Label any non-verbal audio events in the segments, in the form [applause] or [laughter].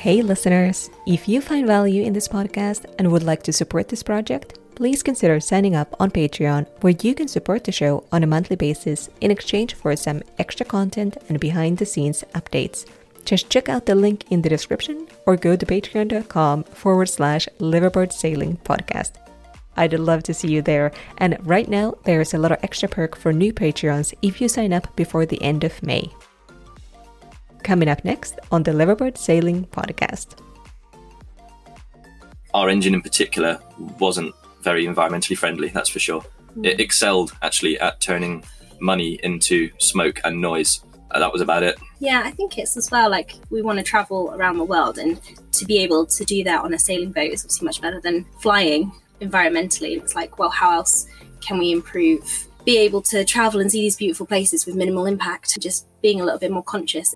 Hey, listeners! If you find value in this podcast and would like to support this project, please consider signing up on Patreon, where you can support the show on a monthly basis in exchange for some extra content and behind the scenes updates. Just check out the link in the description or go to patreon.com forward slash liveaboard sailing podcast. I'd love to see you there, and right now there's a little extra perk for new Patreons if you sign up before the end of May coming up next on the Liveaboard Sailing Podcast. Our engine in particular wasn't very environmentally friendly, that's for sure. Mm. It excelled actually at turning money into smoke and noise. Uh, that was about it. Yeah, I think it's as well like we want to travel around the world, and to be able to do that on a sailing boat is obviously much better than flying environmentally. It's like, well, how else can we improve? Be able to travel and see these beautiful places with minimal impact, just being a little bit more conscious.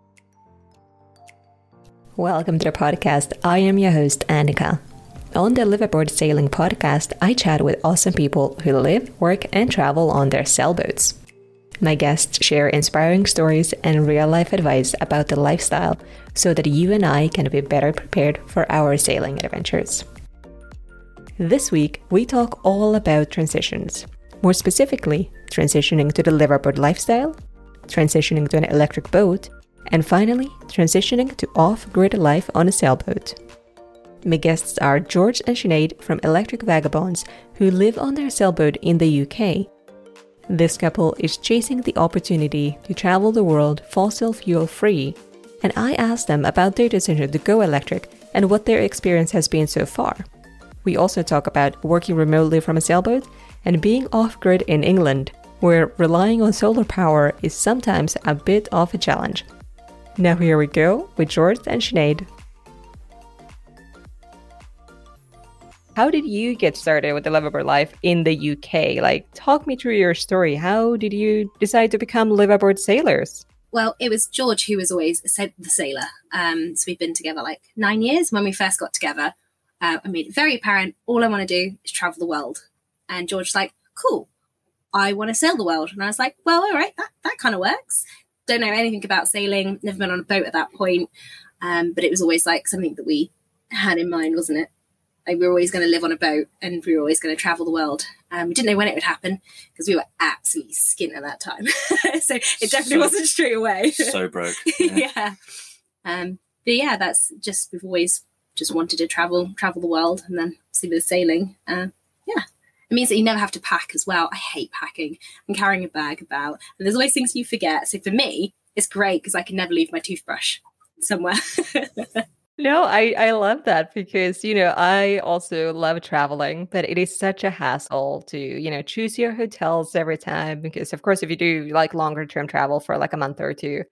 Welcome to the podcast. I am your host, Annika. On the Liveaboard Sailing podcast, I chat with awesome people who live, work, and travel on their sailboats. My guests share inspiring stories and real life advice about the lifestyle so that you and I can be better prepared for our sailing adventures. This week, we talk all about transitions. More specifically, transitioning to the liveaboard lifestyle, transitioning to an electric boat, and finally, transitioning to off grid life on a sailboat. My guests are George and Sinead from Electric Vagabonds, who live on their sailboat in the UK. This couple is chasing the opportunity to travel the world fossil fuel free, and I asked them about their decision to go electric and what their experience has been so far. We also talk about working remotely from a sailboat and being off grid in England, where relying on solar power is sometimes a bit of a challenge. Now here we go with George and Sinead. How did you get started with the liveaboard life in the UK? Like, talk me through your story. How did you decide to become liveaboard sailors? Well, it was George who was always said the sailor. Um, so we've been together like nine years. When we first got together, uh, I made it very apparent all I want to do is travel the world. And George's like, cool, I want to sail the world. And I was like, well, all right, that, that kind of works don't know anything about sailing, never been on a boat at that point. Um, but it was always like something that we had in mind, wasn't it? Like we were always going to live on a boat and we were always going to travel the world. Um, we didn't know when it would happen because we were absolutely skint at that time. [laughs] so it definitely so, wasn't straight away. so broke. [laughs] Yeah. yeah. Um, but yeah, that's just, we've always just wanted to travel, travel the world and then see the sailing. Uh, yeah. It means that you never have to pack as well. I hate packing and carrying a bag about. And there's always things you forget. So for me, it's great because I can never leave my toothbrush somewhere. [laughs] No, I, I love that because, you know, I also love traveling, but it is such a hassle to, you know, choose your hotels every time. Because, of course, if you do like longer term travel for like a month or two,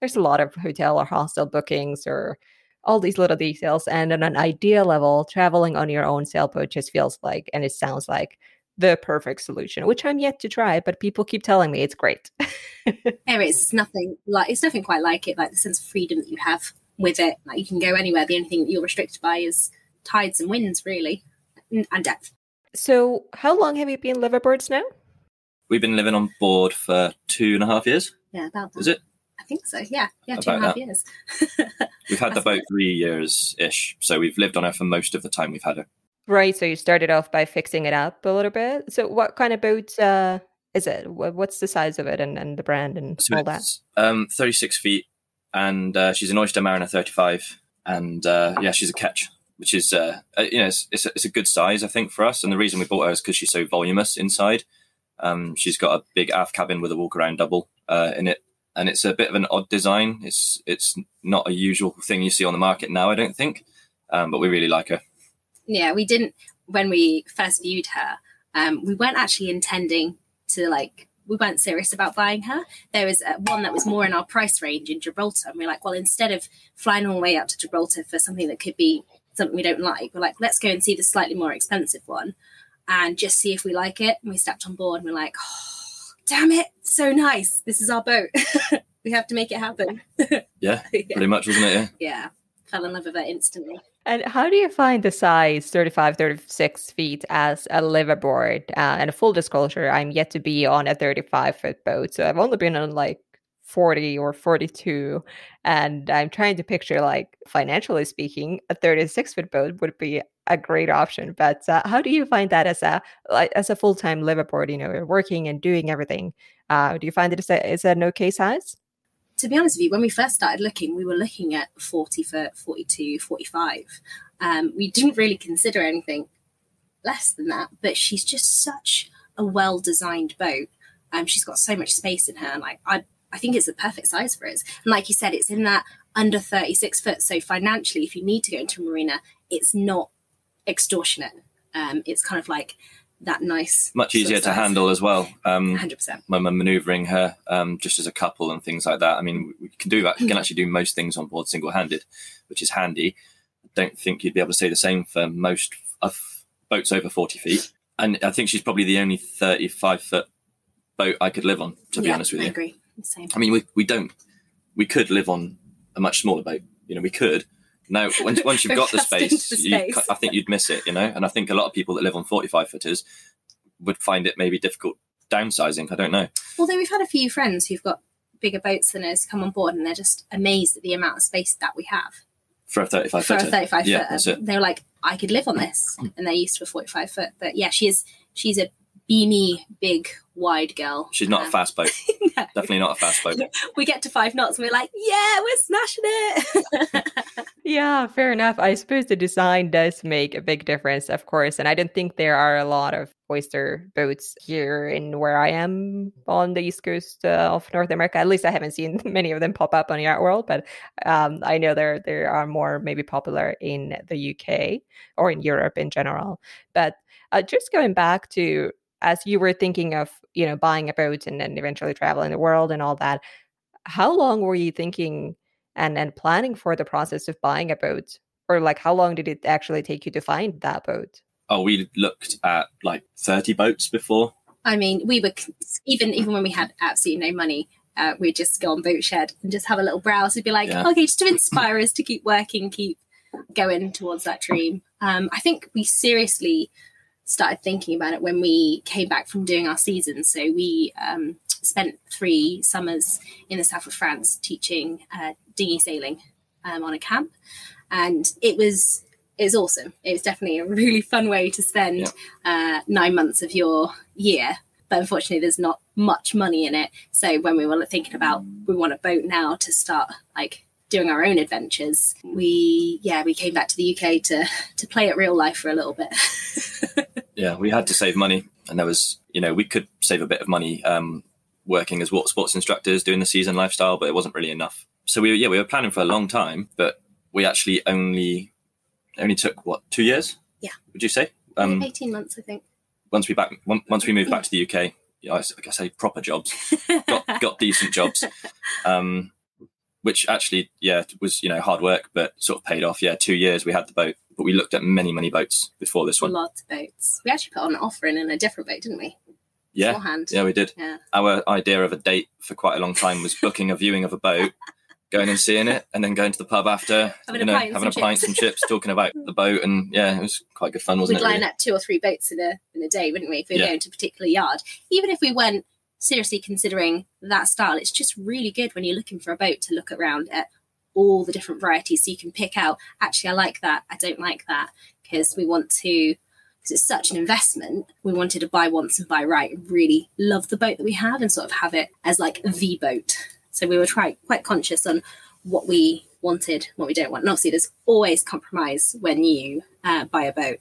there's a lot of hotel or hostel bookings or all these little details. And on an idea level, traveling on your own sailboat just feels like, and it sounds like the perfect solution, which I'm yet to try, but people keep telling me it's great. [laughs] there is nothing like it's nothing quite like it, like the sense of freedom that you have with it. Like you can go anywhere. The only thing that you're restricted by is tides and winds, really, and depth. So, how long have you been liveaboards now? We've been living on board for two and a half years. Yeah, about that. Is it? I think so. Yeah, yeah, two and a half years. [laughs] we've had about three years ish, so we've lived on her for most of the time we've had her. Right. So you started off by fixing it up a little bit. So what kind of boat uh, is it? What's the size of it and, and the brand and so all that? Um, 36 feet and uh, she's an Oyster Mariner 35, and uh, yeah, she's a ketch, which is uh, uh, you know it's, it's a, it's, a, good size I think for us. And the reason we bought her is because she's so voluminous inside. Um, she's got a big aft cabin with a walk around double uh, in it, and it's a bit of an odd design. It's it's not a usual thing you see on the market now, I don't think, um, but we really like her. Yeah, we didn't when we first viewed her. Um, we weren't actually intending to like we weren't serious about buying her. There was uh, one that was more in our price range in Gibraltar, and we are like, well, instead of flying all the way out to Gibraltar for something that could be something we don't like, we're like, let's go and see the slightly more expensive one, and just see if we like it. And we stepped on board, and we're like, oh, damn it, so nice! This is our boat. [laughs] we have to make it happen. [laughs] yeah, yeah, pretty much, wasn't it? Yeah. yeah, fell in love with it instantly. And how do you find the size 35, 36 feet as a liveaboard? Uh, and a full disclosure, I'm yet to be on a 35 foot boat. So I've only been on like 40 or 42. And I'm trying to picture, like, financially speaking, a 36 foot boat would be a great option. But uh, how do you find that as a like, as a full time liveaboard? You know, you're working and doing everything. Uh, do you find it is a, is an okay size? to be honest with you, when we first started looking, we were looking at 40 for 42, 45. Um, we didn't really consider anything less than that, but she's just such a well designed boat. Um, she's got so much space in her. Like I, I think it's the perfect size for us. And like you said, it's in that under 36 foot. So financially, if you need to go into a marina, it's not extortionate. Um, it's kind of like that nice. Much easier to handle as well. Um, 100%. When we're maneuvering her um, just as a couple and things like that. I mean, we can do that. We can actually do most things on board single handed, which is handy. I don't think you'd be able to say the same for most of boats over 40 feet. And I think she's probably the only 35 foot boat I could live on, to be honest with you. I agree. Same. I mean, we, we don't. We could live on a much smaller boat. You know, we could, no, once, [laughs] once you've got the space, the space. You, I think you'd miss it, you know. And I think a lot of people that live on forty-five footers would find it maybe difficult downsizing. I don't know. Although we've had a few friends who've got bigger boats than us come on board, and they're just amazed at the amount of space that we have for a thirty-five for footer. a thirty-five yeah, footer. They're like, I could live on this, [clears throat] and they're used to a forty-five foot. But yeah, she is. She's a beamy, big, wide girl. She's not um, a fast boat. [laughs] no. Definitely not a fast boat. [laughs] we get to five knots and we're like, yeah, we're smashing it. [laughs] yeah, fair enough. I suppose the design does make a big difference, of course. And I don't think there are a lot of oyster boats here in where I am on the east coast uh, of North America. At least I haven't seen many of them pop up on Yacht World, but um, I know there there are more maybe popular in the UK or in Europe in general. But uh, just going back to as you were thinking of you know buying a boat and then eventually traveling the world and all that how long were you thinking and and planning for the process of buying a boat? Or like how long did it actually take you to find that boat? Oh we looked at like 30 boats before. I mean we were even even when we had absolutely no money uh, we'd just go on Boatshed and just have a little browse. We'd be like yeah. okay just to [coughs] inspire us to keep working keep going towards that dream. Um, i think we seriously started thinking about it when we came back from doing our season. So we um, spent three summers in the south of France teaching uh, dinghy sailing um, on a camp, and it was it was awesome. It was definitely a really [laughs] fun way to spend yeah. uh, nine months of your year. But unfortunately, there's not much money in it. So when we were thinking about we want a boat now to start like doing our own adventures, we yeah we came back to the UK to to play at real life for a little bit. [laughs] yeah, we had to save money, and there was you know we could save a bit of money um, working as what sports instructors doing the season lifestyle, but it wasn't really enough. So we yeah we were planning for a long time, but we actually only only took what two years? Yeah. Would you say? Um, Eighteen months, I think. once we back once we moved back to the UK, yeah, I s- like I say proper jobs, [laughs] got got decent jobs, um, which actually yeah was you know hard work, but sort of paid off. Yeah, two years we had the boat, but we looked at many many boats before this one. Lots of boats. We actually put on an offer in, in a different boat, didn't we? Yeah, Beforehand. yeah, we did. Yeah. Our idea of a date for quite a long time was booking a viewing of a boat. Going and seeing it, and then going to the pub after, Having you a know, pint and having a pint chips. chips, talking about the boat, and yeah, it was quite good fun, wasn't it? We'd line really? up two or three boats in a in a day, wouldn't we? If we were Yeah. going to a particular yard, even if we weren't seriously considering that style, it's just really good when you're looking for a boat to look around at all the different varieties, so you can pick out. Actually, I like that. I don't like that because we want to. Because it's such an investment, we wanted to buy once and buy right. and Really love the boat that we have and sort of have it as like the boat. So we were try, quite conscious on what we wanted, what we don't want. And obviously, there's always compromise when you uh, buy a boat,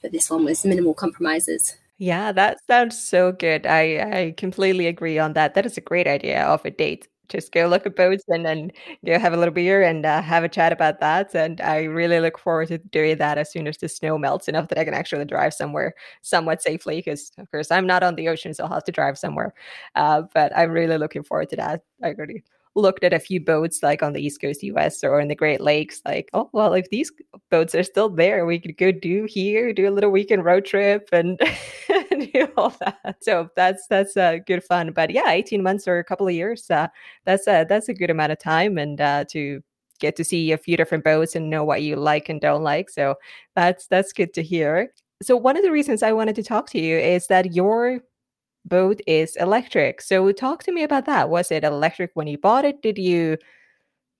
but this one was minimal compromises. Yeah, that sounds so good. I I completely agree on that. That is a great idea of a date. Just go look at boats and then go have a little beer and uh, have a chat about that. And I really look forward to doing that as soon as the snow melts enough that I can actually drive somewhere somewhat safely. Because of course I'm not on the ocean, so I'll have to drive somewhere. Uh, but I'm really looking forward to that. I already looked at a few boats like on the East Coast US or in the Great Lakes. Like, oh well, if these boats are still there, we could go do here, do a little weekend road trip, and [laughs] do all that. So that's that's uh, good fun. But yeah, eighteen months or a couple of years, uh, that's a that's a good amount of time, and uh, to get to see a few different boats and know what you like and don't like. So that's that's good to hear. So one of the reasons I wanted to talk to you is that your boat is electric. So talk to me about that. Was it electric when you bought it? Did you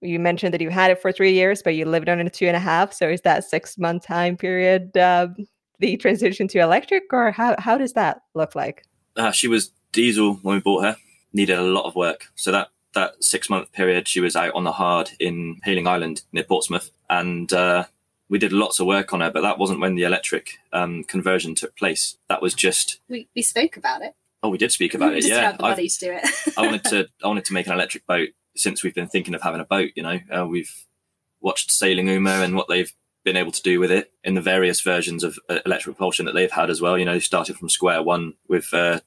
you mentioned that you had it for three years, but you lived on it two and a half. So is that six month time period um, the transition to electric, or how how does that look like? uh, she was diesel when we bought her. Needed a lot of work, so that that six month period she was out on the hard in Hayling Island near Portsmouth, and uh, we did lots of work on her. But that wasn't when the electric um, conversion took place. That was just We, we spoke about it. oh, we did speak about we it. just Yeah, I've- to do it. I wanted to I wanted to make an electric boat since we've been thinking of having a boat. You know, uh, we've watched Sailing Uma and what they've been able to do with it in the various versions of uh, electric propulsion that they've had as well. You know, started from square one with uh,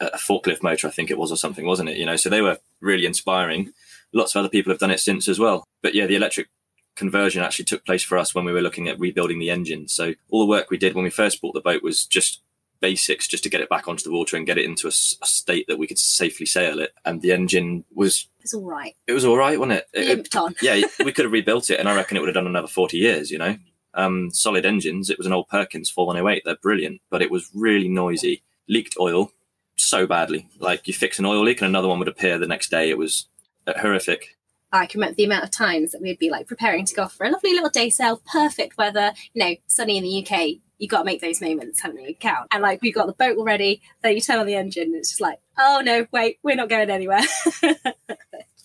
a forklift motor, I think it was, or something, wasn't it? You know, so they were really inspiring. Lots of other people have done it since as well. But yeah, the electric conversion actually took place for us when we were looking at rebuilding the engine. So all the work we did when we first bought the boat was just basics just to get it back onto the water and get it into a state that we could safely sail it. And the engine was it's all right. it was all right, wasn't it? It- Limped on. yeah, we could have rebuilt it, and I reckon it would have done another forty years. You know, um, solid engines. It was an old Perkins 4108. They're brilliant, but it was really noisy. Leaked oil so badly. Like you fix an oil leak, and another one would appear the next day. It was uh, horrific. I can remember the amount of times that we'd be like preparing to go off for a lovely little day sail, perfect weather, you know, sunny in the UK. You got to make those moments, haven't you? Count. And like we've got the boat already, then you turn on the engine, and it's just like, oh no, wait, we're not going anywhere. [laughs]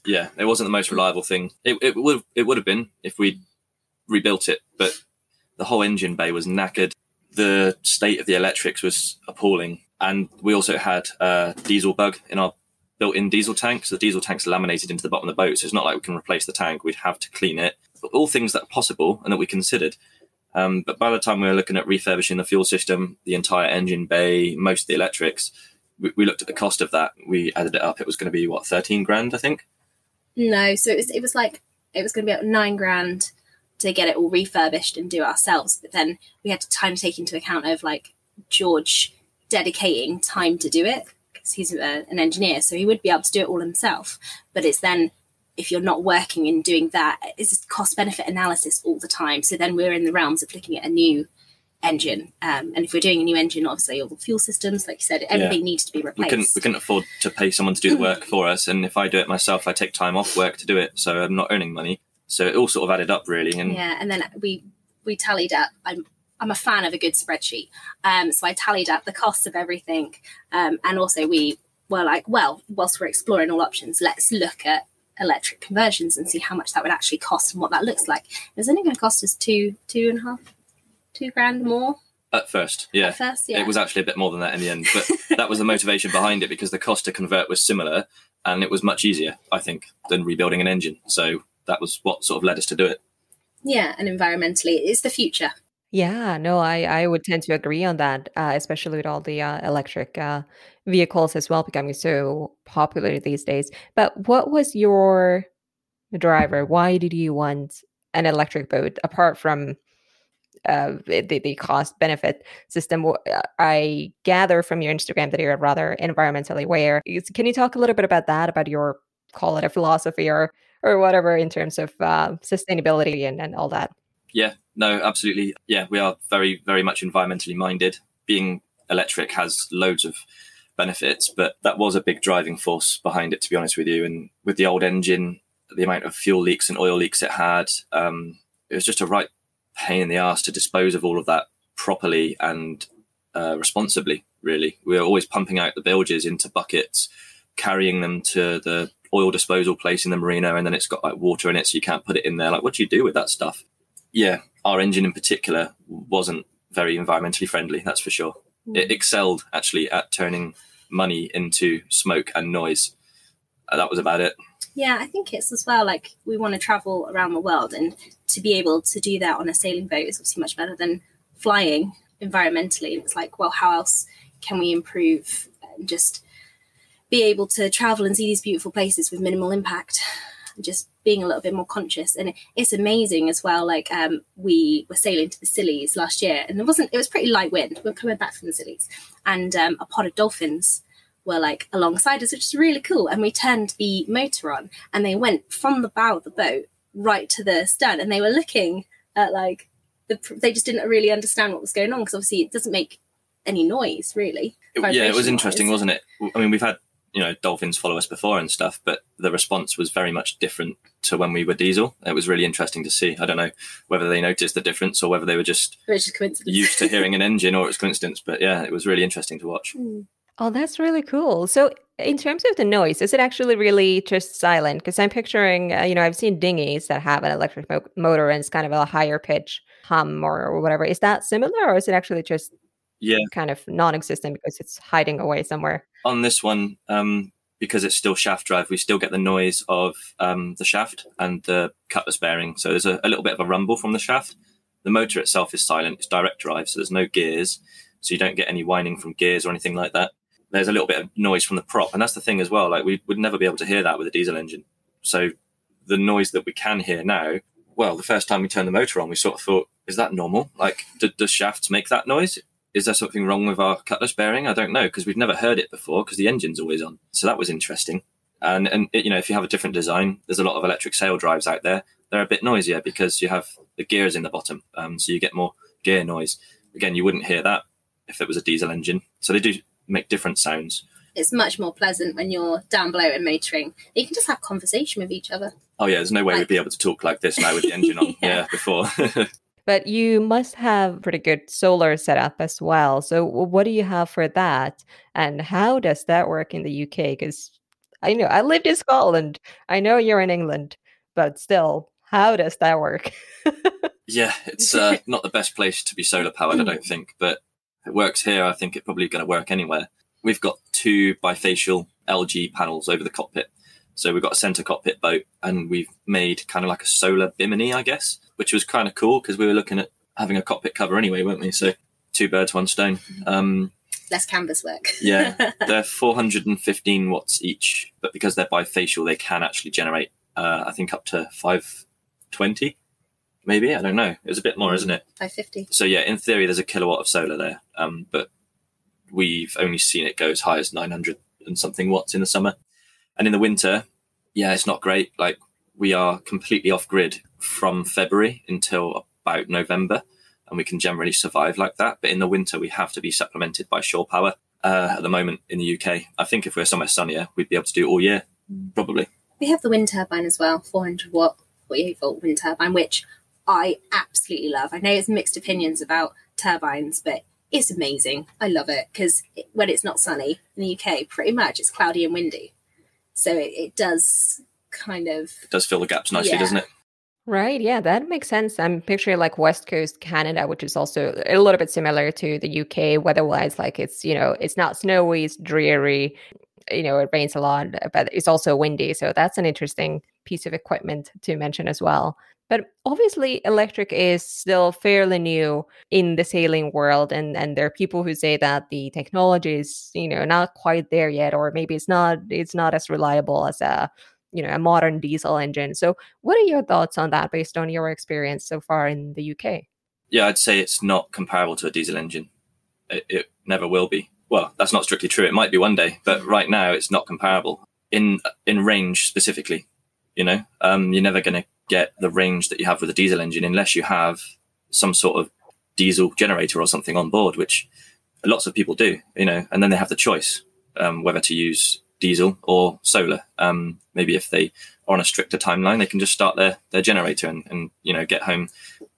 Yeah, it wasn't the most reliable thing. It, it would it would have been if we rebuilt it, but the whole engine bay was knackered. The state of the electrics was appalling, and we also had a diesel bug in our built-in diesel tank. So the diesel tank's laminated into the bottom of the boat, so it's not like we can replace the tank. We'd have to clean it. But all things that are possible and that we considered. Um, but by the time we were looking at refurbishing the fuel system, the entire engine bay, most of the electrics, we, we looked at the cost of that. We added it up. It was going to be what thirteen grand, I think. no, so it was it was like it was going to be about nine grand to get it all refurbished and do ourselves. But then we had to time to take into account of like George dedicating time to do it because he's a, an engineer, so he would be able to do it all himself. But it's then if you're not working and doing that, it's cost benefit analysis all the time. So then we're in the realms of looking at a new engine, um, and if we're doing a new engine, obviously all the fuel systems, like you said, everything needs to be we replaced. couldn't we couldn't afford to pay someone to do the work for us. And if i do it myself i take time off work to do it. So i'm not earning money. So it all sort of added up really. And Yeah, and then we we tallied up. I'm I'm a fan of a good spreadsheet, um, so I tallied up the costs of everything, um, and also we were like, well, whilst we're exploring all options, let's look at electric conversions and see how much that would actually cost and what that looks like. It's only going to cost us two two and a half, two grand more at first yeah at first. Yeah, it was actually a bit more than that in the end but that was the motivation behind it because the cost to convert was similar and it was much easier i think than rebuilding an engine so that was what sort of led us to do it Yeah, and environmentally, it's the future. Yeah, no, I I would tend to agree on that, uh, especially with all the uh, electric uh, vehicles as well becoming so popular these days. But what was your driver? Why did you want an electric boat apart from uh, the, the cost benefit system? Uh, I gather from your Instagram that you're rather environmentally aware. Can you talk a little bit about that, about your call it a philosophy or or whatever in terms of uh, sustainability and, and all that? Yeah, no, absolutely. Yeah, we are very, very much environmentally minded. Being electric has loads of benefits, but that was a big driving force behind it, to be honest with you. And with the old engine, the amount of fuel leaks and oil leaks it had, um, it was just a right pain in the ass to dispose of all of that properly and uh, responsibly. Really, we were always pumping out the bilges into buckets, carrying them to the oil disposal place in the marina, and then it's got like water in it, so you can't put it in there. Like, what do you do with that stuff? Yeah, our engine in particular wasn't very environmentally friendly. That's for sure. Mm. It excelled actually at turning money into smoke and noise. Uh, that was about it. Yeah, I think it's as well like we want to travel around the world, and to be able to do that on a sailing boat is obviously much better than flying environmentally. It's like, well, how else can we improve and just be able to travel and see these beautiful places with minimal impact? Just being a little bit more conscious, and it's amazing as well. Like um, we were sailing to the Scillies last year, and it wasn't. It was pretty light wind. We are coming back from the Scillies, and um, a pod of dolphins were like alongside us, which is really cool. And we turned the motor on and they went from the bow of the boat right to the stern and they were looking at like the, they just didn't really understand what was going on because obviously it doesn't make any noise really. Yeah, it was interesting, wasn't it? I mean, we've had you know dolphins follow us before and stuff, but the response was very much different to when we were diesel. It was really interesting to see. I don't know whether they noticed the difference or whether they were just, just used to hearing an [laughs] engine or it was coincidence. But yeah, it was really interesting to watch. Mm. Oh, that's really cool. So, in terms of the noise, is it actually really just silent? Because I'm picturing, uh, you know, I've seen dinghies that have an electric mo- motor and it's kind of a higher pitch hum or, or whatever. Is that similar, or is it actually just yeah kind of non-existent because it's hiding away somewhere? On this one, um, because it's still shaft drive, we still get the noise of um, the shaft and the cutlass bearing. So there's a, a little bit of a rumble from the shaft. The motor itself is silent; it's direct drive, so there's no gears, so you don't get any whining from gears or anything like that there's a little bit of noise from the prop, and that's the thing as well. Like we would never be able to hear that with a diesel engine. So the noise that we can hear now, well, the first time we turned the motor on, we sort of thought, is that normal? Like, do, does shafts make that noise? Is there something wrong with our cutlass bearing? I don't know because we've never heard it before because the engine's always on. So that was interesting. And and you know, if you have a different design, there's a lot of electric sail drives out there. They're a bit noisier because you have the gears in the bottom, um, so you get more gear noise. Again, you wouldn't hear that if it was a diesel engine. So they do make different sounds. It's much more pleasant when you're down below and motoring. You can just have conversation with each other. Oh yeah, there's no way like... we'd be able to talk like this now with the engine on. [laughs] yeah. yeah, before. [laughs] but you must have pretty good solar setup as well. So what do you have for that, and how does that work in the UK? Because I know I lived in Scotland. I know you're in England, but still, how does that work? yeah, it's uh, [laughs] not the best place to be solar powered, I don't think, but it works here, I think it's probably going to work anywhere. We've got two bifacial LG panels over the cockpit. So we've got a center cockpit boat and we've made kind of like a solar bimini, I guess, which was kind of cool because we were looking at having a cockpit cover anyway, weren't we? So two birds, one stone. Um, Less canvas work. yeah, [laughs] they're 415 watts each, but because they're bifacial, they can actually generate, uh, I think, up to 520 maybe I don't know. It's a bit more, isn't it? Five fifty. So yeah, in theory, there's a kilowatt of solar there, um, but we've only seen it go as high as nine hundred and something watts in the summer, and in the winter, yeah, it's not great. Like we are completely off grid from February until about November, and we can generally survive like that. But in the winter, we have to be supplemented by shore power. Uh, at the moment in the UK, I think if we we're somewhere sunnier, we'd be able to do all year, probably. We have the wind turbine as well, 400 watt, 48 volt wind turbine, which I absolutely love. I know it's mixed opinions about turbines, but it's amazing. I love it because it, when it's not sunny in the UK, pretty much it's cloudy and windy. So it, it does kind of. It does fill the gaps nicely, yeah. doesn't it? Right. Yeah, that makes sense. I'm picturing like West Coast Canada, which is also a little bit similar to the UK weather wise. Like it's, you know, it's not snowy, it's dreary. you know it rains a lot, but it's also windy. So that's an interesting piece of equipment to mention as well. But obviously, electric is still fairly new in the sailing world, and and there are people who say that the technology is you know not quite there yet, or maybe it's not it's not as reliable as a you know a modern diesel engine. So, what are your thoughts on that based on your experience so far in the UK? Yeah, I'd say it's not comparable to a diesel engine. It, it never will be. Well, that's not strictly true. It might be one day, but right now it's not comparable in in range specifically. You know, um, you're never going to get the range that you have with a diesel engine unless you have some sort of diesel generator or something on board, which lots of people do, you know, and then they have the choice um, whether to use diesel or solar. Um, maybe if they are on a stricter timeline, they can just start their, their generator and, and, you know, get home.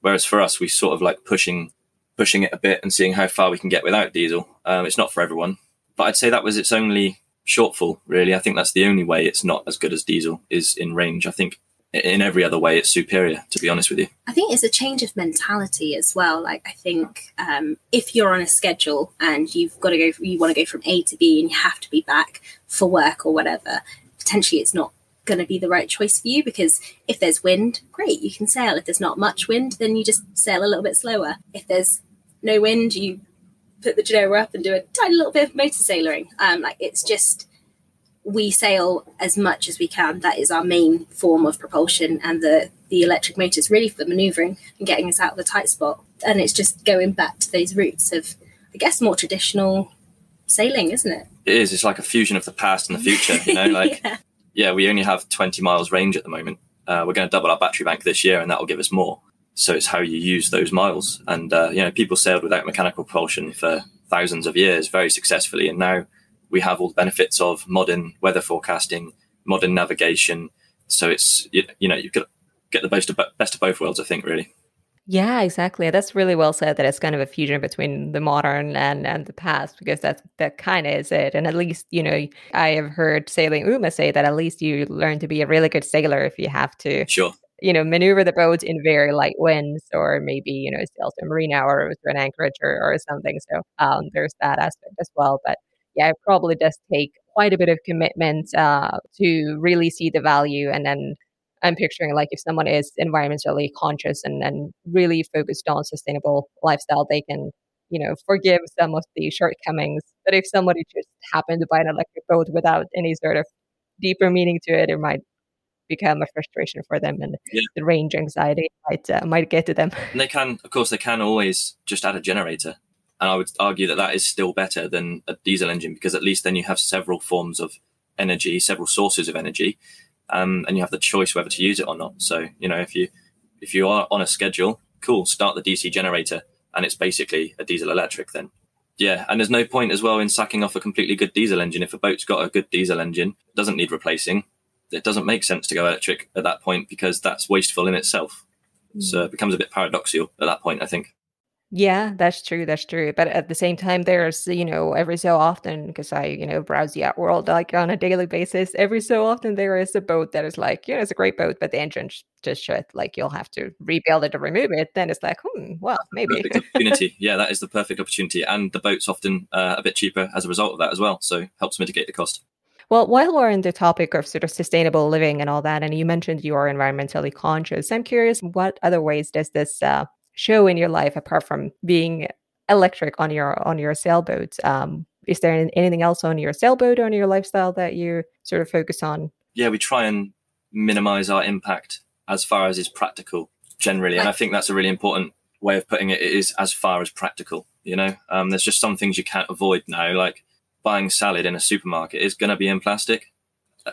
Whereas for us, we sort of like pushing, pushing it a bit and seeing how far we can get without diesel. Um, it's not for everyone, but I'd say that was its only shortfall, really. I think that's the only way it's not as good as diesel is in range. I think in every other way it's superior to be honest with you. I think it's a change of mentality as well. Like i think um, if you're on a schedule and you've got to go you want to go from a to b and you have to be back for work or whatever potentially it's not going to be the right choice for you because if there's wind great you can sail. If there's not much wind then you just sail a little bit slower. If there's no wind you put the genoa up and do a tiny little bit of motor sailoring um, like it's just we sail as much as we can. That is our main form of propulsion, and the the electric motor is really for manoeuvring and getting us out of the tight spot. And it's just going back to those roots of, I guess, more traditional sailing, isn't it? It is. It's like a fusion of the past and the future. You know, [laughs] like yeah. yeah. we only have twenty miles range at the moment. Uh, we're going to double our battery bank this year, and that will give us more. So it's how you use those miles. And uh, you know, people sailed without mechanical propulsion for thousands of years very successfully, and now we have all the benefits of modern weather forecasting, modern navigation. So it's you, you know you could get the best of best of both worlds. I think really. Yeah, exactly. That's really well said. That it's kind of a fusion between the modern and and the past, because that's that kind of is it. And at least you know, I have heard Sailing Uma say that at least you learn to be a really good sailor if you have to. Sure. You know, maneuver the boat in very light winds, or maybe you know, sail to a marina or to an anchorage or, or something. So um, there's that aspect as well. But yeah, it probably does take quite a bit of commitment uh, to really see the value. And then I'm picturing like if someone is environmentally conscious and, and really focused on sustainable lifestyle, they can, you know, forgive some of the shortcomings. But if somebody just happened to buy an electric boat without any sort of deeper meaning to it, it might become a frustration for them and yeah. the range anxiety might uh, might get to them. And they can, of course, they can always just add a generator and I would argue that that is still better than a diesel engine because at least then you have several forms of energy, several sources of energy, um, and you have the choice whether to use it or not. So you know if you if you are on a schedule, cool, start the DC generator, and it's basically a diesel electric then. Yeah, and there's no point as well in sacking off a completely good diesel engine if a boat's got a good diesel engine, doesn't need replacing. It doesn't make sense to go electric at that point because that's wasteful in itself. Mm. So it becomes a bit paradoxical at that point, I think. Yeah, that's true. That's true. But at the same time, there's, you know, every so often, because I, you know, browse the world like on a daily basis, every so often there is a boat that is like, you know, it's a great boat, but the engine just shut. Like you'll have to rebuild it or remove it. Then it's like, hmm, well, maybe. opportunity. yeah, that is the perfect opportunity. And the boat's often uh, a bit cheaper as a result of that as well. So helps mitigate the cost. Well, while we're on the topic of sort of sustainable living and all that, and you mentioned you are environmentally conscious, I'm curious, what other ways does this uh, show in your life apart from being electric on your on your sailboat? Um, is there anything else on your sailboat or on your lifestyle that you sort of focus on? Yeah, we try and minimize our impact as far as is practical generally, and I think that's a really important way of putting it. It is as far as practical. You know, um, there's just some things you can't avoid now, like buying salad in a supermarket is going to be in plastic.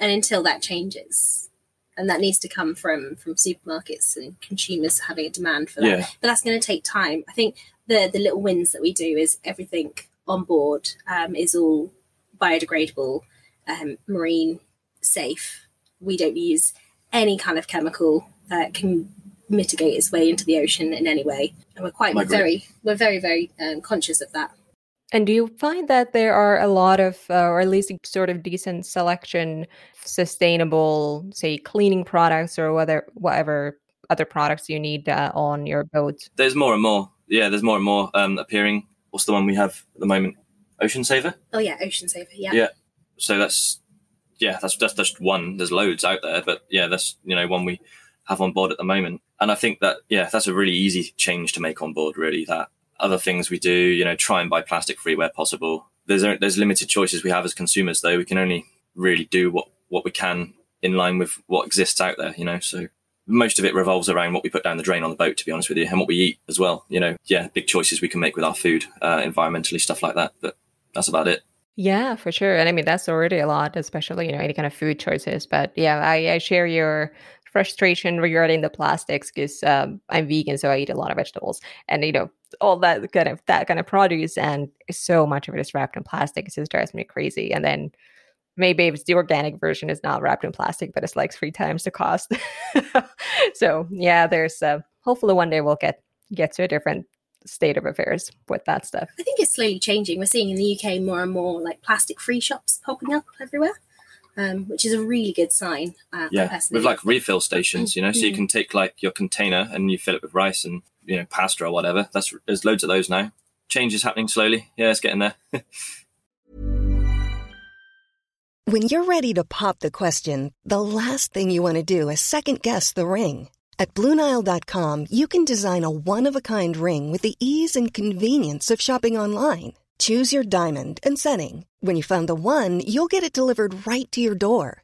And until that changes, and that needs to come from from supermarkets and consumers having a demand for that. Yeah. But that's going to take time. I think the the little wins that we do is everything on board um, is all biodegradable, um, marine safe. We don't use any kind of chemical that can mitigate its way into the ocean in any way, and we're quite we're very we're very very um, conscious of that. And do you find that there are a lot of, uh, or at least sort of decent selection, sustainable, say, cleaning products or whether whatever other products you need uh, on your boat? There's more and more. Yeah, there's more and more um, appearing. What's the one we have at the moment? Ocean Saver. Oh yeah, Ocean Saver. Yeah. Yeah, so that's yeah, that's that's just one. There's loads out there, but yeah, that's you know one we have on board at the moment. And I think that yeah, that's a really easy change to make on board. Really, that other things we do, you know, try and buy plastic free where possible. There's there's limited choices we have as consumers, though. We can only really do what what we can in line with what exists out there, you know. So most of it revolves around what we put down the drain on the boat, to be honest with you, and what we eat as well. You know, yeah, big choices we can make with our food, uh, environmentally, stuff like that. But that's about it. Yeah, for sure. And I mean, that's already a lot, especially, you know, any kind of food choices. But yeah, I, I share your frustration regarding the plastics because um, I'm vegan, so I eat a lot of vegetables and, you know, all that kind of that kind of produce and so much of it is wrapped in plastic. It just drives me crazy. And then maybe if it's the organic version is not wrapped in plastic, but it's like three times the cost. [laughs] so yeah, there's uh, hopefully one day we'll get get to a different state of affairs with that stuff. I think it's slowly changing. We're seeing in the UK more and more like plastic free shops popping up everywhere. Um, which is a really good sign. Uh, yeah, with like refill stations, you know, so you mm. can take like your container and you fill it with rice and you know pasta or whatever. That's there's loads of those now. Change is happening slowly. Yeah, it's getting there. [laughs] when you're ready to pop the question, the last thing you want to do is second guess the ring. At BlueNile.com, you can design a one-of-a-kind ring with the ease and convenience of shopping online. Choose your diamond and setting. When you find the one, you'll get it delivered right to your door.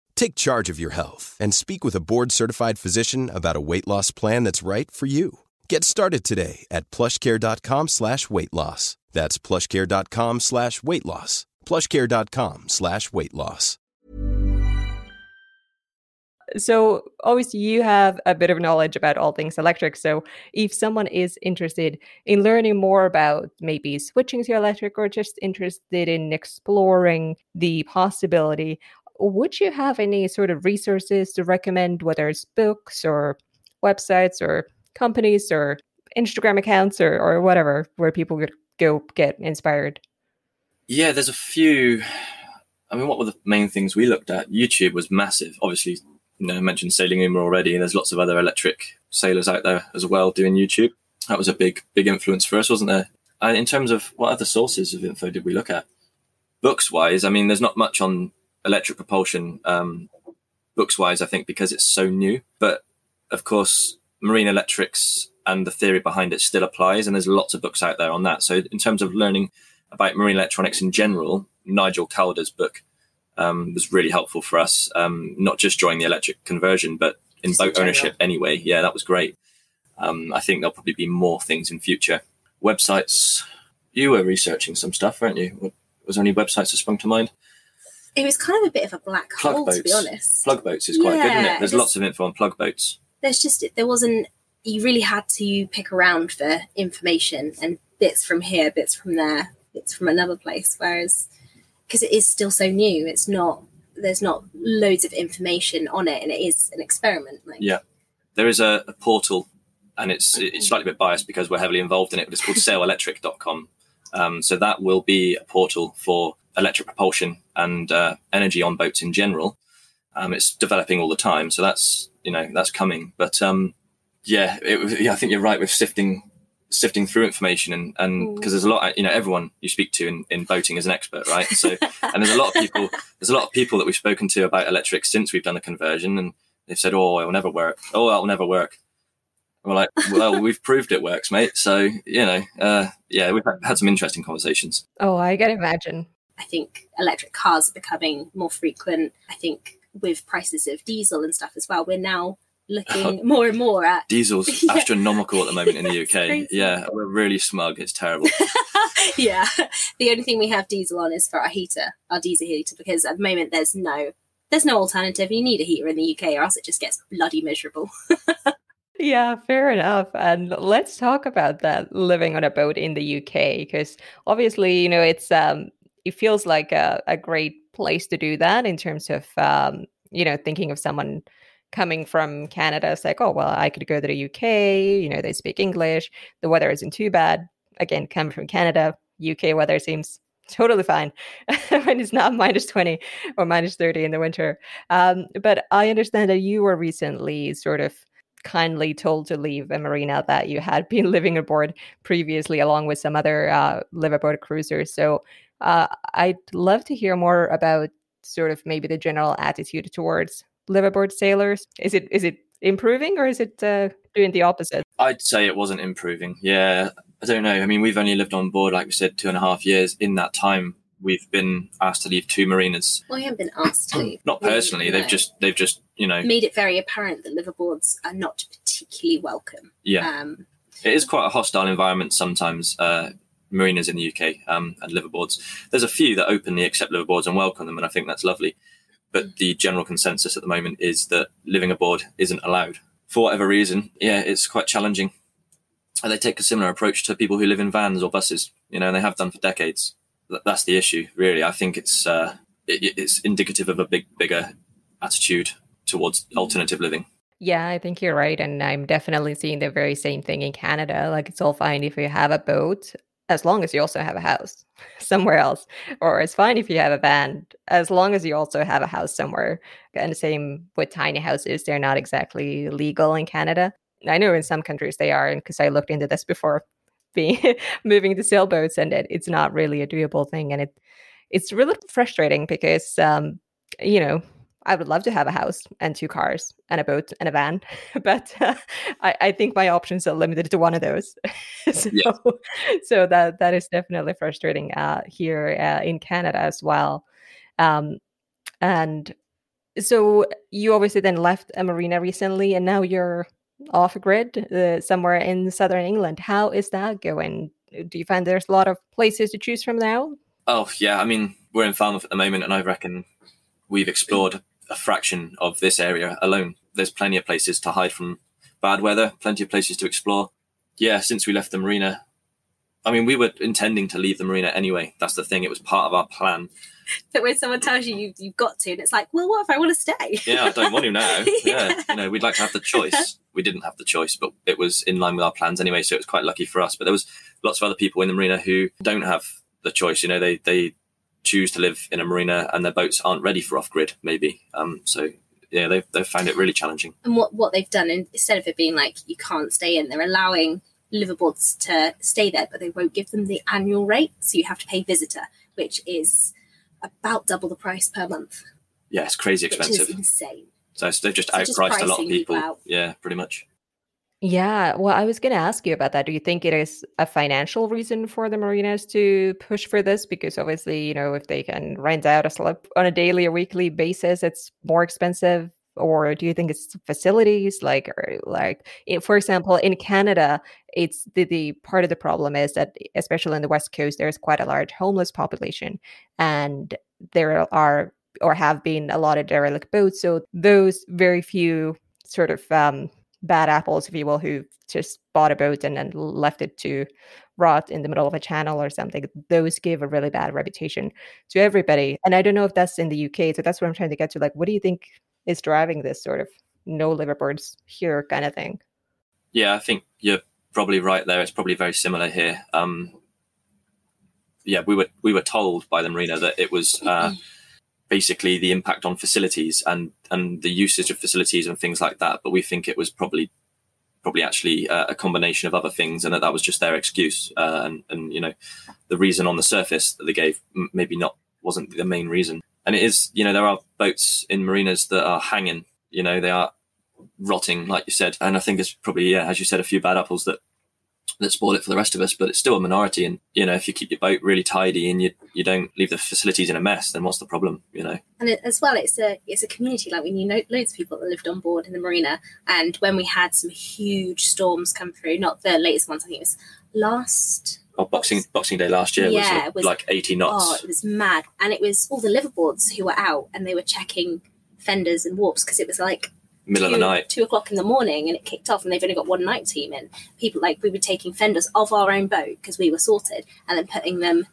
Take charge of your health and speak with a board-certified physician about a weight loss plan that's right for you. Get started today at plushcare.com slash weight loss. That's plushcare.com slash weight loss. plushcare.com slash weight loss. so obviously you have a bit of knowledge about all things electric so if someone is interested in learning more about maybe switching to electric or just interested in exploring the possibility would you have any sort of resources to recommend whether it's books or websites or companies or instagram accounts or, or whatever where people could go get inspired yeah there's a few I mean, what were the main things we looked at? YouTube was massive. Obviously, you know, I mentioned Sailing Uma already, and there's lots of other electric sailors out there as well doing YouTube. That was a big, big influence for us, wasn't there? And in terms of what other sources of info did we look at? Books wise, I mean, there's not much on electric propulsion um, books wise, I think, because it's so new. But of course, marine electrics and the theory behind it still applies, and there's lots of books out there on that. So, in terms of learning about marine electronics in general, Nigel Calder's book um, was really helpful for us, um, not just during the electric conversion, but in boat ownership anyway. Yeah, that was great. Um, I think there'll probably be more things in future. Websites, you were researching some stuff, weren't you? What was there any websites that sprung to mind? It was kind of a bit of a black plug hole, boats. to be honest. Plug boats is quite yeah, good, isn't it? There's lots of info on plug boats. There's just, there wasn't, you really had to pick around for information and bits from here, bits from there, bits from another place. Whereas because it is still so new. It's not there's not loads of information on it, and it is an experiment. Like. Yeah, there is a, a, portal, and it's it's slightly a bit biased because we're heavily involved in it, but it's called [laughs] sailelectric.com. Um, so that will be a portal for electric propulsion and uh, energy on boats in general. Um, it's developing all the time, so that's you know that's coming. But um, yeah, it, yeah, I think you're right with sifting sifting through information and and because there's a lot you know everyone you speak to in, in boating is an expert right? So and there's a lot of people [laughs] there's a lot of people that we've spoken to about electric since we've done the conversion and they've said oh it will never work. Oh it will never work. And we're like well we've proved it works mate. So you know uh, yeah we've had some interesting conversations. Oh i can imagine i think electric cars are becoming more frequent i think with prices of diesel and stuff as well we're now looking [laughs] more and more at diesel's [laughs] yeah. astronomical at the moment in the [laughs] UK. Yeah, we're really smug. It's terrible. yeah, the only thing we have diesel on is for our heater, our diesel heater, because at the moment there's no there's no alternative. You need a heater in the UK, or else it just gets bloody miserable. yeah, fair enough. And let's talk about that living on a boat in the UK, because obviously, you know, it's um, it feels like a, a great place to do that in terms of um, you know thinking of someone coming from Canada. It's like, oh well, I could go to the UK. You know, they speak English. The weather isn't too bad. Again, coming from Canada, UK weather seems totally fine [laughs] when it's not minus 20 or minus 30 in the winter. Um, but I understand that you were recently sort of kindly told to leave a marina that you had been [laughs] living aboard previously, along with some other uh, live aboard cruisers. So uh, I'd love to hear more about sort of maybe the general attitude towards liveaboard sailors. Is it is it improving or is it uh, doing the opposite? I'd say it wasn't improving. Yeah, I don't know. I mean, we've only lived on board, like we said, two and a half years. In that time, we've been asked to leave two marinas. Well, I haven't been asked to. Leave. [clears throat] Not personally. No. They've just they've just you know made it very apparent that liveaboards are not particularly welcome. Yeah. Um, it is quite a hostile environment sometimes. Uh, marinas in the UK um, and liveaboards. There's a few that openly accept liveaboards and welcome them, and I think that's lovely. But the general consensus at the moment is that living aboard isn't allowed for whatever reason. Yeah, it's quite challenging. They take a similar approach to people who live in vans or buses, you know, and they have done for decades. That's the issue, really. I think it's uh, it, it's indicative of a big, bigger attitude towards alternative living. Yeah, I think you're right. And I'm definitely seeing the very same thing in Canada. Like, it's all fine if you have a boat as long as you also have a house [laughs] somewhere else. Or it's fine if you have a van, as long as you also have a house somewhere. And the same with tiny houses, they're not exactly legal in Canada. I know in some countries they are, because I looked into this before [laughs] being moving the sailboats, and it, it's not really a doable thing. And it it's really frustrating because um, you know I would love to have a house and two cars and a boat and a van, [laughs] but uh, I, I, think my options are limited to one of those. [laughs] so, yeah. so that that is definitely frustrating uh, here uh, in Canada as well. Um, and so you obviously then left a marina recently, and now you're off grid uh, somewhere in southern England. How is that going? Do you find there's a lot of places to choose from now? Oh yeah, I mean we're in Falmouth at the moment, and I reckon we've explored a fraction of this area alone. There's plenty of places to hide from bad weather, plenty of places to explore. Yeah, since we left the marina, I mean, we were intending to leave the marina anyway. That's the thing; it was part of our plan. [laughs] But when someone tells you, you you've got to, and it's like, well, what if I want to stay? Yeah, I don't want to now. yeah. [laughs] yeah, you know, we'd like to have the choice. [laughs] We didn't have the choice, but it was in line with our plans anyway, so it was quite lucky for us. But there was lots of other people in the marina who don't have the choice. You know, they they choose to live in a marina and their boats aren't ready for off grid, maybe. Um, so yeah, they've, they've found it really challenging. And what, what they've done, instead of it being like you can't stay in, they're allowing liveaboards to stay there, but they won't give them the annual rate. So you have to pay visitor, which is about double the price per month. Yeah, it's crazy expensive. insane. So they've just so outpriced just a lot of people. people yeah, pretty much. Yeah, well, I was going to ask you about that. Do you think it is a financial reason for the marinas to push for this? Because obviously, you know, if they can rent out a slip on a daily or weekly basis, it's more expensive. Or do you think it's facilities? Like, or like, for example, in Canada, it's the, the part of the problem is that, especially in the West Coast, there's quite a large homeless population, and there are or have been a lot of derelict boats. So those very few sort of um, bad apples, if you will, who just bought a boat and then left it to rot in the middle of a channel or something. Those give a really bad reputation to everybody. And I don't know if that's in the UK. So that's what I'm trying to get to. Like, what do you think is driving this sort of no liveaboards here kind of thing? Yeah, I think you're probably right there. It's probably very similar here. Um, yeah, we were we were told by the marina that it was uh, basically the impact on facilities and and the usage of facilities and things like that. But we think it was probably probably actually uh, a combination of other things, and that that was just their excuse. Uh, and and you know, the reason on the surface that they gave maybe not wasn't the main reason. And it is, you know, there are boats in marinas that are hanging. You know, they are rotting, like you said. And I think it's probably, yeah, as you said, a few bad apples that that spoil it for the rest of us, but it's still a minority. And you know, if you keep your boat really tidy and you you don't leave the facilities in a mess, then what's the problem? You know. And it, as well, it's a it's a community. Like we knew loads of people that lived on board in the marina, and when we had some huge storms come through, not the latest ones, I think it was last. Oh, Boxing Boxing Day last year yeah, was, was like eighty knots. Oh, it was mad, and it was all the liveaboards who were out, and they were checking fenders and warps because it was like middle two, of the night, two o'clock in the morning, and it kicked off, and they've only got one night team in. People like we were taking fenders of our own boat because we were sorted, and then putting them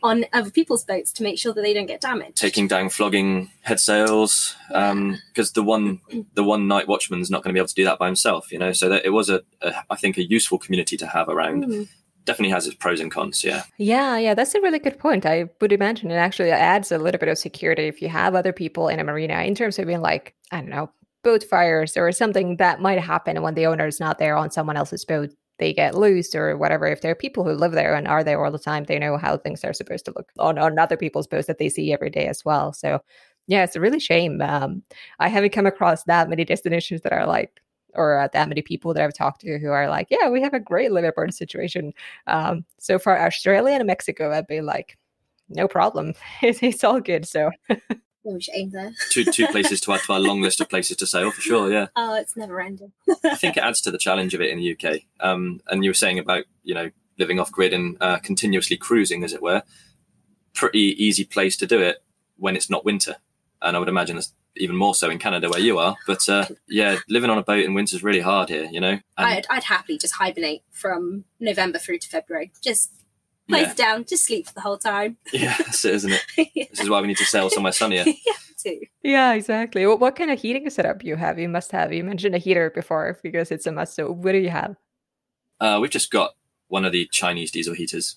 on other people's boats to make sure that they don't get damaged. taking down flogging head sails because the one the one night watchman's not going to be able to do that by himself you know so that it was a, a i think a useful community to have around Mm. definitely has its pros and cons yeah Yeah, yeah, that's a really good point. I would imagine it actually adds a little bit of security if you have other people in a marina in terms of being like, I don't know, boat fires or something that might happen when the owner is not there on someone else's boat. They get loose or whatever. If there are people who live there and are there all the time, they know how things are supposed to look on, on other people's boats that they see every day as well. So, yeah, it's a really shame. Um, I haven't come across that many destinations that are like, or uh, that many people that I've talked to who are like, yeah, we have a great liveaboard situation. Um, so far, Australia and Mexico have been like, no problem. [laughs] It's, it's all good. So [laughs] Oh, we should aim there. two two places to add to our long list of places to sail for sure yeah Oh, it's never ending. [laughs] i think it adds to the challenge of it in the uk um, and you were saying about you know living off grid and uh, continuously cruising as it were pretty easy place to do it when it's not winter and i would imagine it's even more so in canada where you are but uh, yeah living on a boat in winter is really hard here you know and I'd, I'd happily just hibernate from November through to February. Just place Yeah. down, just sleep for the whole time. [laughs] yeah that's it isn't it [laughs] yeah, this is why we need to sail somewhere sunnier too. yeah, exactly. What, what kind of heating setup you have? You must have. You mentioned a heater before because it's a must. So what do you have? Uh, we've just got one of the Chinese diesel heaters.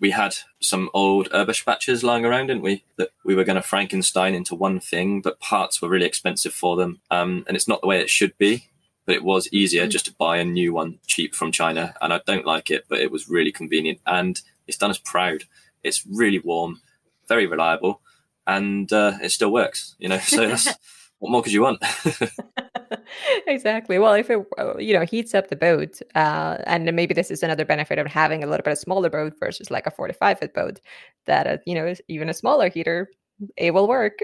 We had some old Eberspachers lying around, didn't we? That we were going to Frankenstein into one thing, but parts were really expensive for them. Um, and it's not the way it should be, but it was easier just to buy a new one cheap from China. And I don't like it, but it was really convenient and it's done us proud. It's really warm, very reliable, and uh, it still works, you know? So that's, [laughs] what more could you want? [laughs] exactly. Well, if it you know heats up the boat, uh, and maybe this is another benefit of having a little bit of smaller boat versus like a forty-five foot boat, that uh, you know even a smaller heater, it will work.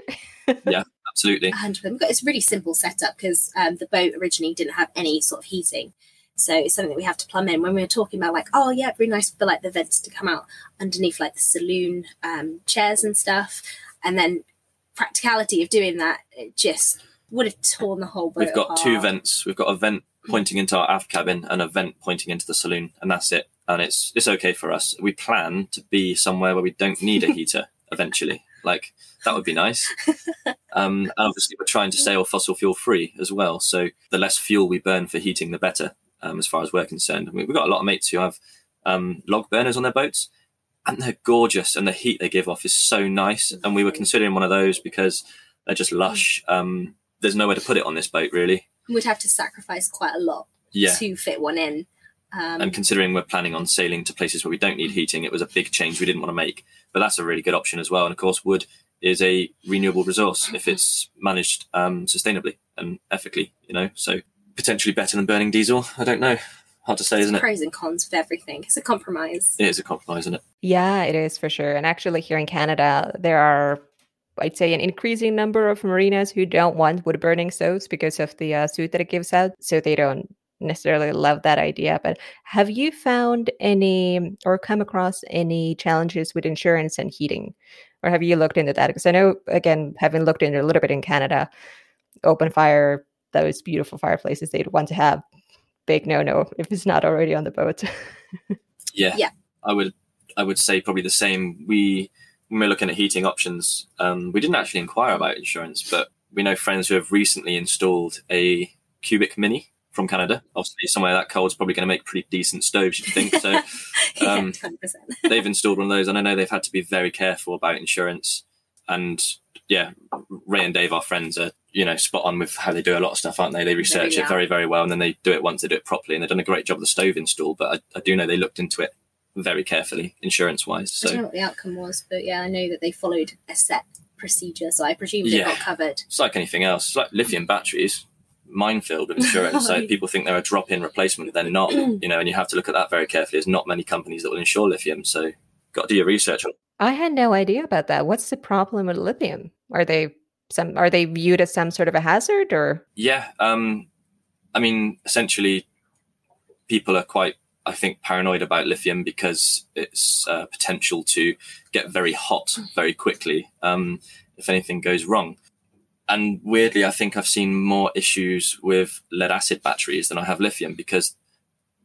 [laughs] Yeah, absolutely. 100%. We've got- It's a really simple setup because um, the boat originally didn't have any sort of heating. So it's something that we have to plumb in when we were talking about like, oh yeah, it'd be nice for like the vents to come out underneath like the saloon um, chairs and stuff. And then practicality of doing that, it just would have torn the whole boat. We've got two vents. We've got a vent pointing into our aft cabin and a vent pointing into the saloon, and that's it. And it's it's okay for us. We plan to be somewhere where we don't need a heater [laughs] eventually. Like that would be nice. [laughs] Um, and obviously, we're trying to stay all fossil fuel free as well. So the less fuel we burn for heating, the better. Um, as far as we're concerned, I mean, we've got a lot of mates who have um, log burners on their boats, and they're gorgeous, and the heat they give off is so nice. And we were considering one of those because they're just lush. Um, there's nowhere to put it on this boat, really. We'd have to sacrifice quite a lot Yeah. to fit one in. Um, And considering we're planning on sailing to places where we don't need heating, it was a big change we didn't want to make. But that's a really good option as well. And of course, wood is a renewable resource if it's managed um, sustainably and ethically, you know, so potentially better than burning diesel. I don't know. Hard to say, isn't it? pros and cons of everything. It's a compromise. It is a compromise, isn't it? Yeah, it is for sure. And actually, here in Canada, there are, I'd say, an increasing number of marinas who don't want wood burning stoves because of the uh, soot that it gives out. So they don't necessarily love that idea. But have you found any or come across any challenges with insurance and heating? Or have you looked into that? Because I know, again, having looked into a little bit in Canada, open fire, those beautiful fireplaces, they'd want to have big no no if it's not already on the boat. [laughs] Yeah. Yeah. I would I would say probably the same. We when we're looking at heating options, um, we didn't actually inquire about insurance, but we know friends who have recently installed a Cubic Mini from Canada. Obviously, somewhere that cold is probably going to make pretty decent stoves, you'd think. So [laughs] Um, yeah, 100%. they've installed one of those, and I know they've had to be very careful about insurance. And yeah, Ray and Dave, our friends, are you know spot on with how they do a lot of stuff, aren't they? They research really it very, very well, and then they do it once they do it properly, and they've done a great job of the stove install. But I, I do know they looked into it very carefully, insurance wise. So. I don't know what the outcome was, but yeah, I know that they followed a set procedure, so I presume they Yeah. got covered. it's like anything else. It's like lithium batteries, minefield of insurance. [laughs] so people think they're a drop-in replacement, they're not. [clears throat] you know, and you have to look at that very carefully. There's not many companies that will insure lithium, so got to do your research on. I had no idea about that. What's the problem with lithium? Are they some are they viewed as some sort of a hazard or Yeah, um, I mean, essentially, people are quite, I think, paranoid about lithium because its uh, potential to get very hot very quickly um, if anything goes wrong. And weirdly, I think I've seen more issues with lead acid batteries than I have lithium because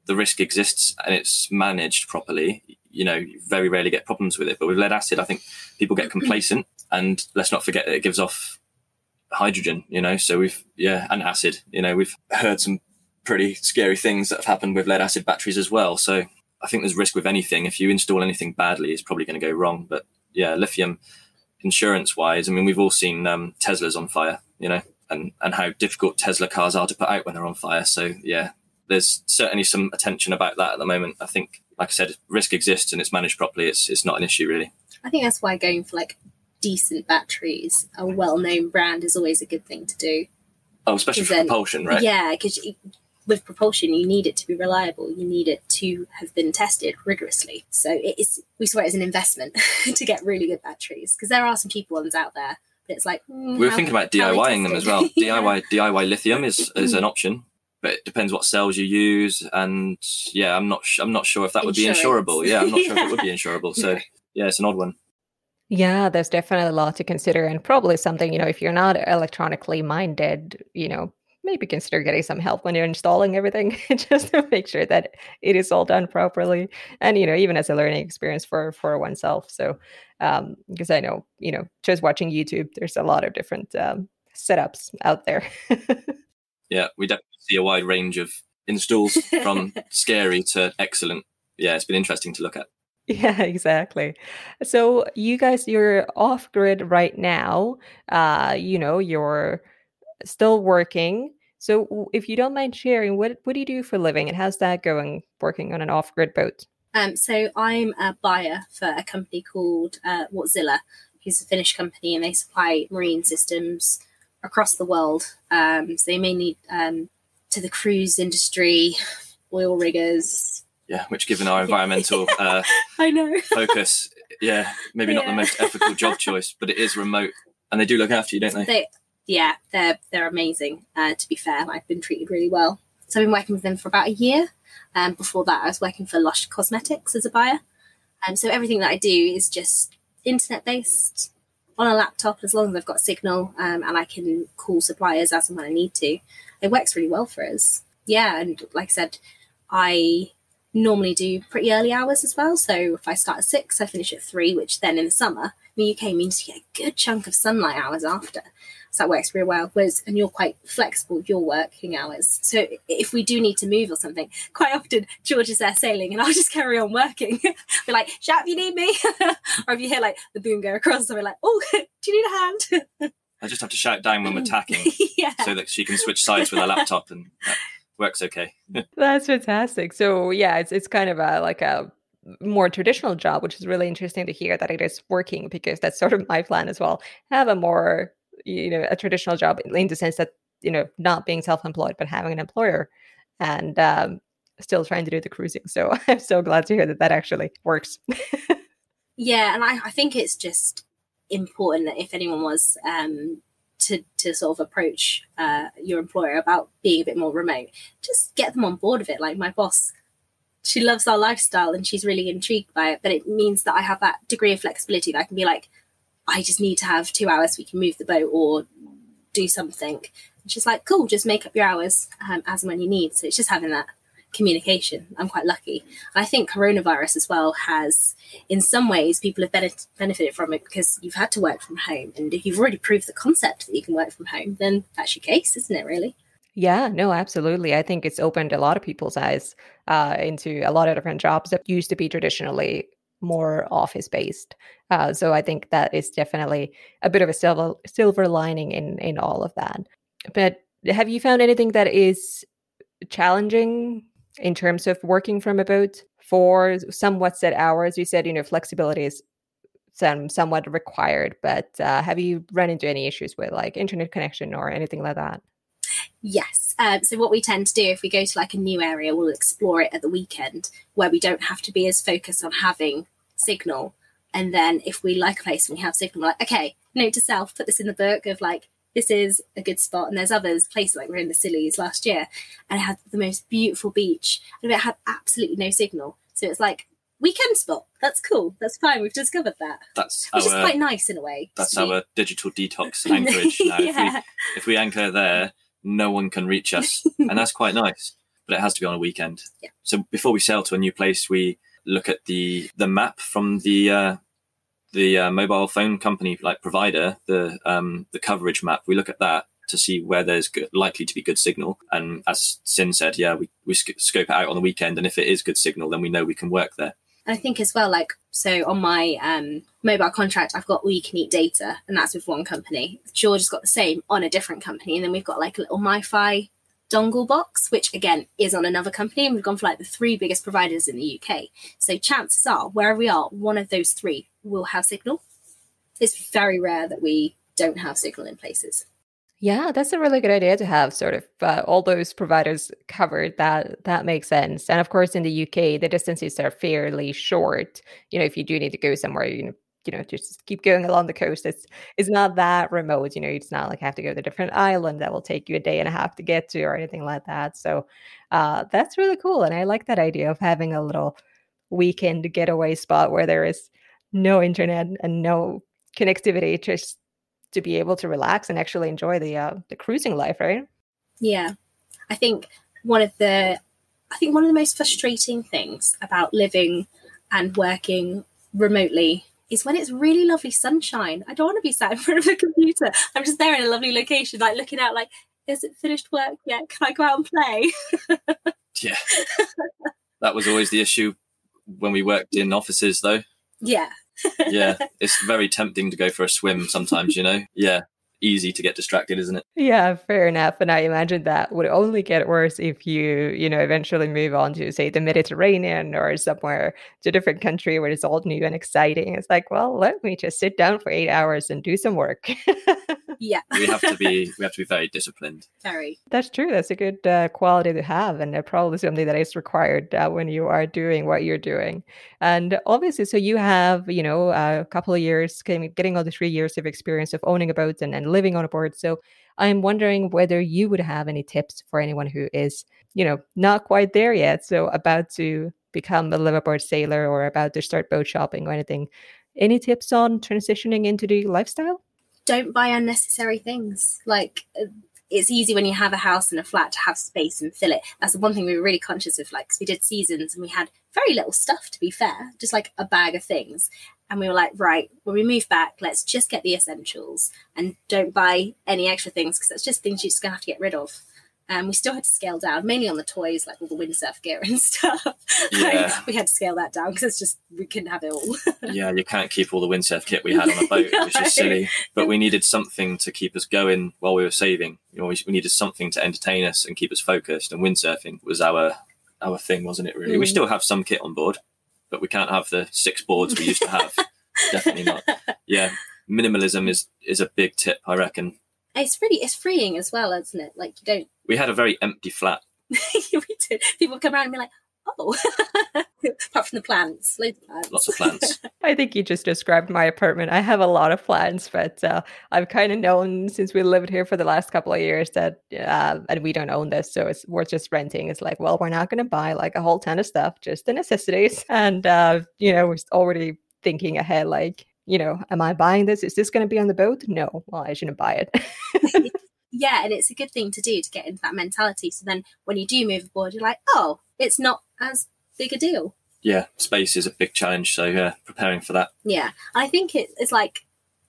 the risk exists and it's managed properly. You know, you very rarely get problems with it. But with lead acid, I think people get complacent, [clears throat] and let's not forget that it gives off hydrogen. You know, so we've yeah, and acid. You know, we've heard some pretty scary things that have happened with lead acid batteries as well. So I think there's risk with anything. If you install anything badly, it's probably going to go wrong. But yeah, lithium insurance wise, I mean, we've all seen um, Teslas on fire. You know, and and how difficult Tesla cars are to put out when they're on fire. So yeah, there's certainly some attention about that at the moment. I think, like I said, risk exists and it's managed properly. It's it's not an issue really. I think that's why going for like decent batteries, a well-known brand, is always a good thing to do. Oh, especially for then- propulsion, right? Yeah, because with propulsion, you need it to be reliable. You need it to have been tested rigorously. So it is. We swear it's an investment [laughs] to get really good batteries because there are some cheap ones out there. But it's like mm, We were thinking about how are we DIYing them as well. [laughs] Yeah. DIY DIY lithium is is an option, but it depends what cells you use. And yeah, I'm not sh- I'm not sure if that would be insurable. Yeah, I'm not sure if it would be [laughs] insurable. So yeah, it's an odd one. Yeah, there's definitely a lot to consider, and probably something, you know, if you're not electronically minded, you know, maybe consider getting some help when you're installing everything [laughs] just to make sure that it is all done properly. And, you know, even as a learning experience for for oneself. So, um, because I know, you know, just watching YouTube, there's a lot of different um, setups out there. [laughs] Yeah, we definitely see a wide range of installs from [laughs] scary to excellent. Yeah, it's been interesting to look at. Yeah, exactly. So you guys, you're off grid right now. Uh, you know, you're still working. So if you don't mind sharing, what what do you do for a living and how's that going working on an off grid boat? Um, so I'm a buyer for a company called uh, Wärtsilä, who's a Finnish company, and they supply marine systems across the world. Um, so they mainly um, to the cruise industry, oil riggers. Yeah, which given our environmental uh, [laughs] I know. focus, yeah, maybe not the most ethical job [laughs] choice, but it is remote, and they do look after you, don't they? They, yeah, they're they're amazing. Uh, to be fair, I've been treated really well. So I've been working with them for about a year. Um, before that, I was working for Lush Cosmetics as a buyer. Um, so everything that I do is just internet based on a laptop, as long as I've got signal um, and I can call suppliers as and when I need to. It works really well for us. Yeah, and like I said, I normally do pretty early hours as well. So if I start at six, I finish at three, which then in the summer in the UK means you get a good chunk of sunlight hours after. So that works really well. Whereas, and you're quite flexible with your working hours. So if we do need to move or something, quite often George is there sailing and I'll [laughs] just carry on working. [laughs] Be like, shout if you need me. [laughs] or if you hear like the boom go across, I'll be like, oh, do you need a hand? I just have to shout down when we're [laughs] tacking yeah. so that she can switch sides with her laptop, and that works okay. [laughs] That's fantastic. So yeah, it's it's kind of a like a more traditional job, which is really interesting to hear that it is working because that's sort of my plan as well. Have a more you know a traditional job in the sense that you know not being self-employed but having an employer and um, still trying to do the cruising. So [laughs] I'm so glad to hear that that actually works. Yeah, and I, I think it's just important that if anyone was um, to to sort of approach uh, your employer about being a bit more remote, just get them on board of it. Like my boss, she loves our lifestyle and she's really intrigued by it, but it means that I have that degree of flexibility that I can be like, I just need to have two hours. We can move the boat or do something. And she's like, cool, just make up your hours um, as and when you need. So it's just having that communication. I'm quite lucky. I think coronavirus as well has, in some ways, people have benef- benefited from it because you've had to work from home. And if you've already proved the concept that you can work from home, then that's your case, isn't it, really? Yeah, no, absolutely. I think it's opened a lot of people's eyes uh, into a lot of different jobs that used to be traditionally more office based. Uh, so I think that is definitely a bit of a silver silver lining in in all of that. But have you found anything that is challenging in terms of working from a boat for somewhat set hours? You said you know flexibility is some somewhat required, but uh, have you run into any issues with like internet connection or anything like that? Yes. Um, so what we tend to do if we go to like a new area, we'll explore it at the weekend where we don't have to be as focused on having signal. And then if we like a place and we have signal, we're like, okay, note to self, put this in the book of like, this is a good spot. And there's others, places like we're in the Scillies last year, and it had the most beautiful beach, and it had absolutely no signal. So it's like weekend spot. That's cool. That's fine. We've discovered that, That's which is quite nice in a way. that's our digital detox [laughs] anchorage. Now, if, yeah. we, if we anchor there, no one can reach us, [laughs] and that's quite nice. But it has to be on a weekend. Yeah. So before we sail to a new place, we look at the the map from the uh, the uh, mobile phone company like provider, the um, the coverage map. We look at that to see where there's good, likely to be good signal. And as Sin said, yeah, we, we sc- scope it out on the weekend, and if it is good signal, then we know we can work there. I think as well, like, so on my um, mobile contract, I've got all you can eat data, and that's with one company. George has got the same on a different company. And then we've got like a little MiFi dongle box, which again is on another company. And we've gone for like the three biggest providers in the UK. So chances are, wherever we are, one of those three will have signal. It's very rare that we don't have signal in places. Yeah, that's a really good idea to have sort of uh, all those providers covered. That that makes sense. And of course, in the UK, the distances are fairly short. You know, if you do need to go somewhere, you know, you know, just keep going along the coast. It's it's not that remote. You know, it's not like have to go to a different island that will take you a day and a half to get to or anything like that. So uh, that's really cool, and I like that idea of having a little weekend getaway spot where there is no internet and no connectivity, just to be able to relax and actually enjoy the uh, the cruising life, right? Yeah, I think one of the I think one of the most frustrating things about living and working remotely is when it's really lovely sunshine. I don't want to be sat in front of a computer. I'm just there in a lovely location, like looking out, like, is it finished work yet? Can I go out and play? [laughs] yeah, that was always the issue when we worked in offices, though. Yeah, [laughs] yeah, it's very tempting to go for a swim sometimes, you know? Yeah, easy to get distracted, isn't it? Yeah, fair enough. And I imagine that would only get worse if you, you know, eventually move on to, say, the Mediterranean or somewhere to a different country where it's all new and exciting. It's like, well, let me just sit down for eight hours and do some work. [laughs] yeah. we have to be [laughs] we have to be very disciplined. Very. That's true. That's a good uh, quality to have, and uh, probably something that is required uh, when you are doing what you're doing. And obviously, so you have, you know, a couple of years, getting all the three years of experience of owning a boat and, and living on a board. So I'm wondering whether you would have any tips for anyone who is, you know, not quite there yet. So about to become a liveaboard sailor or about to start boat shopping or anything. Any tips on transitioning into the lifestyle? Don't buy unnecessary things. Like uh, it's easy when you have a house and a flat to have space and fill it. That's the one thing we were really conscious of. Like, cause we did seasons and we had very little stuff, to be fair, just like a bag of things. And we were like, right, when we move back, let's just get the essentials and don't buy any extra things because that's just things you're just going to have to get rid of. And um, we still had to scale down, mainly on the toys, like all the windsurf gear and [laughs] stuff. Yeah. like, we had to scale that down because it's just, we couldn't have it all. [laughs] yeah, you can't keep all the windsurf kit we had on a boat, which is [laughs] silly. But we needed something to keep us going while we were saving. You know, we, we needed something to entertain us and keep us focused. And windsurfing was our our thing, wasn't it? Really, mm. we still have some kit on board, but we can't have the six boards we used to have. [laughs] Definitely not. Yeah, minimalism is is a big tip, I reckon. It's really it's freeing as well, isn't it? Like you don't. We had a very empty flat. [laughs] we did. People come around and be like, "Oh," [laughs] apart from the plants, loads of plants. Lots of plants. [laughs] I think you just described my apartment. I have a lot of plants, but uh, I've kind of known since we lived here for the last couple of years that, uh, and we don't own this, so it's we're just renting. It's like, well, we're not going to buy like a whole ton of stuff, just the necessities, [laughs] and uh, you know, we're already thinking ahead, like, you know, am I buying this? Is this going to be on the boat? No. Well, I shouldn't buy it. yeah, and it's a good thing to do to get into that mentality. So then when you do move aboard, you're like, oh, it's not as big a deal. Yeah, space is a big challenge. So yeah, preparing for that. Yeah, I think it, it's like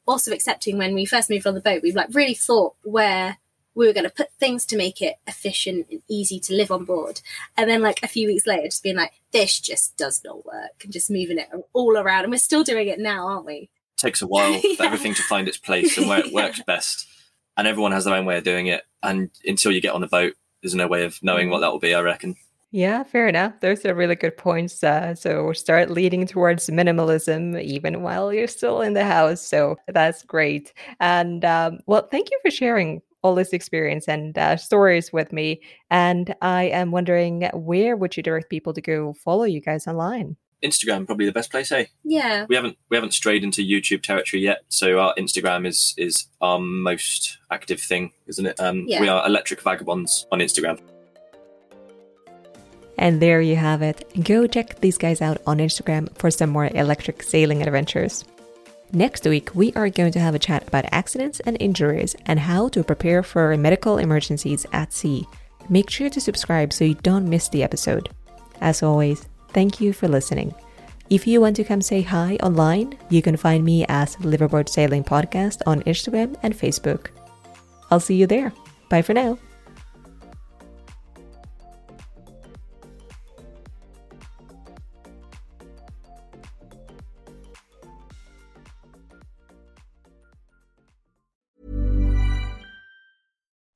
also accepting when we first moved on the boat, we've like really thought where we were going to put things to make it efficient and easy to live on board. And then, like a few weeks later, just being like, this just does not work, and just moving it all around. And we're still doing it now, aren't we? It takes a while yeah. [laughs] for everything to find its place and where it [laughs] works best. And everyone has their own way of doing it. And until you get on the boat, there's no way of knowing what that will be, I reckon. Yeah, fair enough. Those are really good points. Uh, so start leading towards minimalism even while you're still in the house. So that's great. And um, well, thank you for sharing all this experience and uh, stories with me. And I am wondering, where would you direct people to go follow you guys online? Instagram probably the best place, eh? Yeah. We haven't we haven't strayed into YouTube territory yet, so our Instagram is is our most active thing, isn't it? Um, yeah. We are Electric Vagabonds on Instagram. And there you have it. Go check these guys out on Instagram for some more electric sailing adventures. Next week, we are going to have a chat about accidents and injuries and how to prepare for medical emergencies at sea. Make sure to subscribe so you don't miss the episode. As always, Thank you for listening. If you want to come say hi online, you can find me as Liveaboard Sailing Podcast on Instagram and Facebook. I'll see you there. Bye for now.